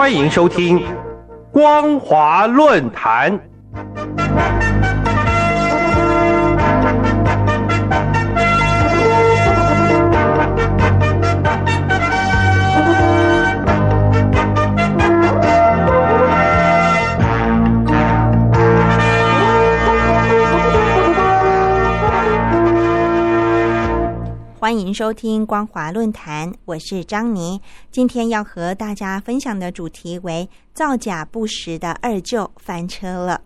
欢迎收听光华论坛。欢迎收听光华论坛，我是张妮。今天要和大家分享的主题为“造假不实的二舅翻车了”。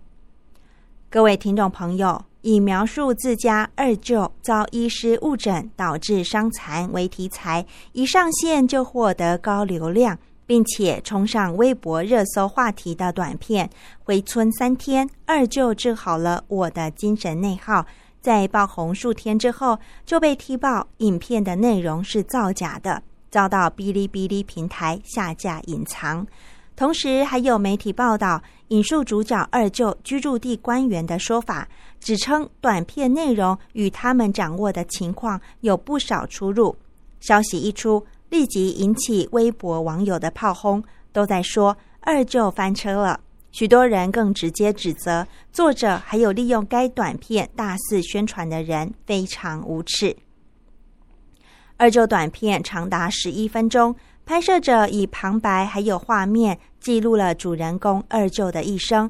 各位听众朋友，以描述自家二舅遭医师误诊导致伤残为题材，一上线就获得高流量，并且冲上微博热搜话题的短片，回村三天，二舅治好了我的精神内耗。在爆红数天之后，就被踢爆影片的内容是造假的，遭到哔哩哔哩平台下架隐藏。同时，还有媒体报道引述主角二舅居住地官员的说法，指称短片内容与他们掌握的情况有不少出入。消息一出，立即引起微博网友的炮轰，都在说二舅翻车了。许多人更直接指责作者还有利用该短片大肆宣传的人非常无耻。二舅短片长达十一分钟，拍摄者以旁白还有画面记录了主人公二舅的一生。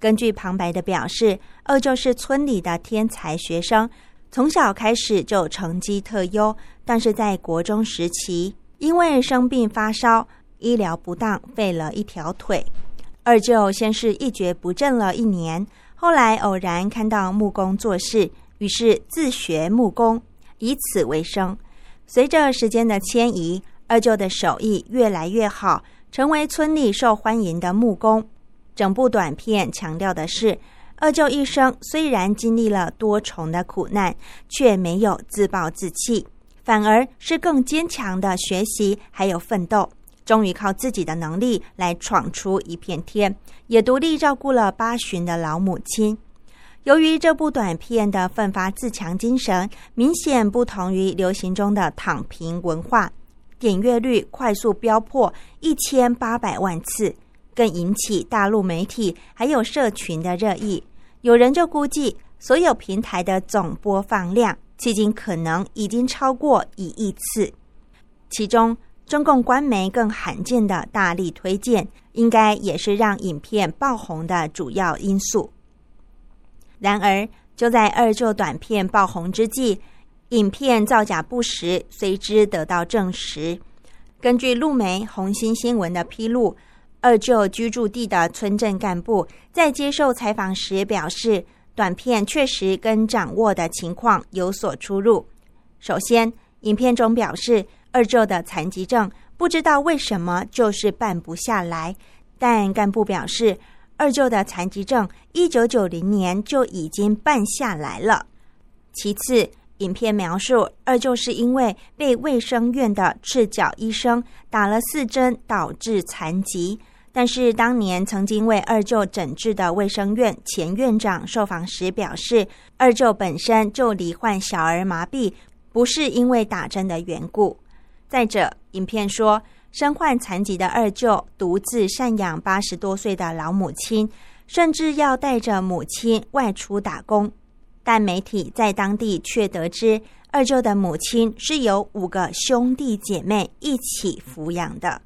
根据旁白的表示，二舅是村里的天才学生，从小开始就成绩特优，但是在国中时期因为生病发烧，医疗不当废了一条腿。二舅先是一蹶不振了一年，后来偶然看到木工做事，于是自学木工，以此为生。随着时间的迁移，二舅的手艺越来越好，成为村里受欢迎的木工。整部短片强调的是，二舅一生虽然经历了多重的苦难，却没有自暴自弃，反而是更坚强的学习还有奋斗。终于靠自己的能力来闯出一片天，也独立照顾了八旬的老母亲。由于这部短片的奋发自强精神明显不同于流行中的躺平文化，点阅率快速飙破一千八百万次，更引起大陆媒体还有社群的热议。有人就估计，所有平台的总播放量迄今可能已经超过一亿次，其中。中共官媒更罕见的大力推荐，应该也是让影片爆红的主要因素。然而，就在二舅短片爆红之际，影片造假不实随之得到证实。根据路媒红星新闻的披露，二舅居住地的村镇干部在接受采访时表示，短片确实跟掌握的情况有所出入。首先，影片中表示。二舅的残疾证不知道为什么就是办不下来，但干部表示，二舅的残疾证一九九零年就已经办下来了。其次，影片描述二舅是因为被卫生院的赤脚医生打了四针导致残疾，但是当年曾经为二舅诊治的卫生院前院长受访时表示，二舅本身就罹患小儿麻痹，不是因为打针的缘故。再者，影片说，身患残疾的二舅独自赡养八十多岁的老母亲，甚至要带着母亲外出打工。但媒体在当地却得知，二舅的母亲是由五个兄弟姐妹一起抚养的。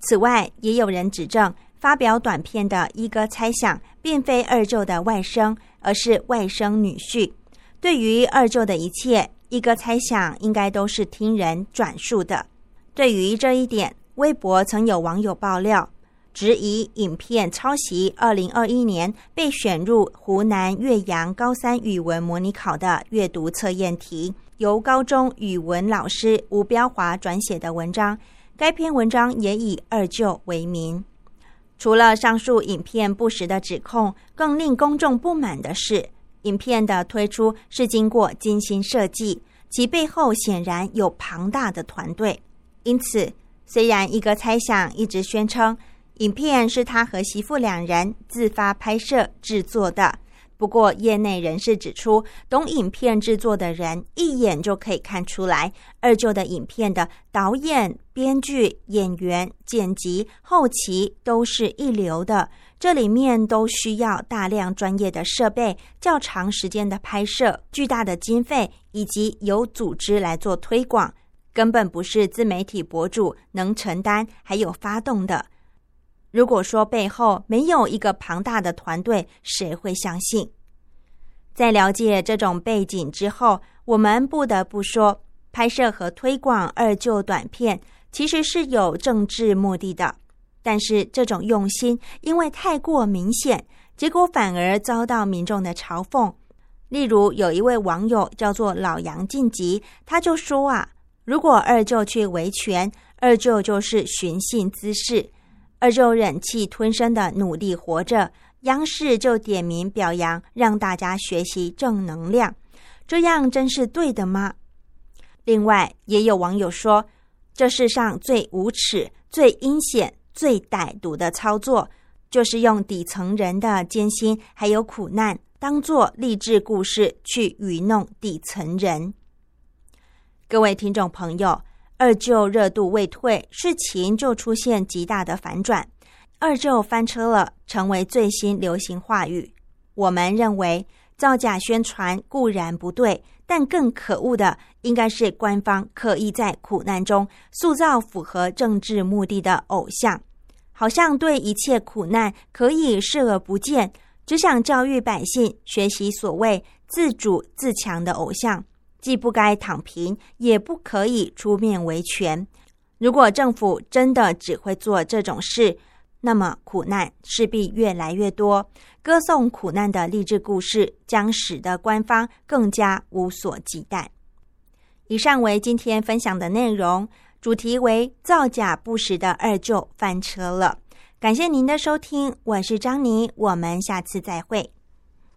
此外，也有人指证，发表短片的一哥猜想，并非二舅的外甥，而是外甥女婿。对于二舅的一切。一个猜想应该都是听人转述的。对于这一点，微博曾有网友爆料，质疑影片抄袭二零二一年被选入湖南岳阳高三语文模拟考的阅读测验题，由高中语文老师吴彪华转写的文章。该篇文章也以二舅为名。除了上述影片不实的指控，更令公众不满的是。影片的推出是经过精心设计，其背后显然有庞大的团队。因此，虽然一个猜想一直宣称影片是他和媳妇两人自发拍摄制作的，不过，业内人士指出，懂影片制作的人一眼就可以看出来，二舅的影片的导演、编剧、演员、剪辑、后期都是一流的。这里面都需要大量专业的设备、较长时间的拍摄、巨大的经费以及有组织来做推广，根本不是自媒体博主能承担还有发动的。如果说背后没有一个庞大的团队，谁会相信？在了解这种背景之后，我们不得不说，拍摄和推广二舅短片其实是有政治目的的。但是这种用心因为太过明显，结果反而遭到民众的嘲讽。例如，有一位网友叫做老杨晋级，他就说啊：“如果二舅去维权，二舅就是寻衅滋事。”而就忍气吞声的努力活着，央视就点名表扬，让大家学习正能量，这样真是对的吗？另外，也有网友说，这世上最无耻、最阴险、最歹毒的操作，就是用底层人的艰辛还有苦难，当做励志故事去愚弄底层人。各位听众朋友。二舅热度未退，事情就出现极大的反转。二舅翻车了，成为最新流行话语。我们认为造假宣传固然不对，但更可恶的应该是官方刻意在苦难中塑造符合政治目的的偶像，好像对一切苦难可以视而不见，只想教育百姓学习所谓自主自强的偶像。既不该躺平，也不可以出面维权。如果政府真的只会做这种事，那么苦难势必越来越多。歌颂苦难的励志故事，将使得官方更加无所忌惮。以上为今天分享的内容，主题为造假不实的二舅翻车了。感谢您的收听，我是张妮，我们下次再会。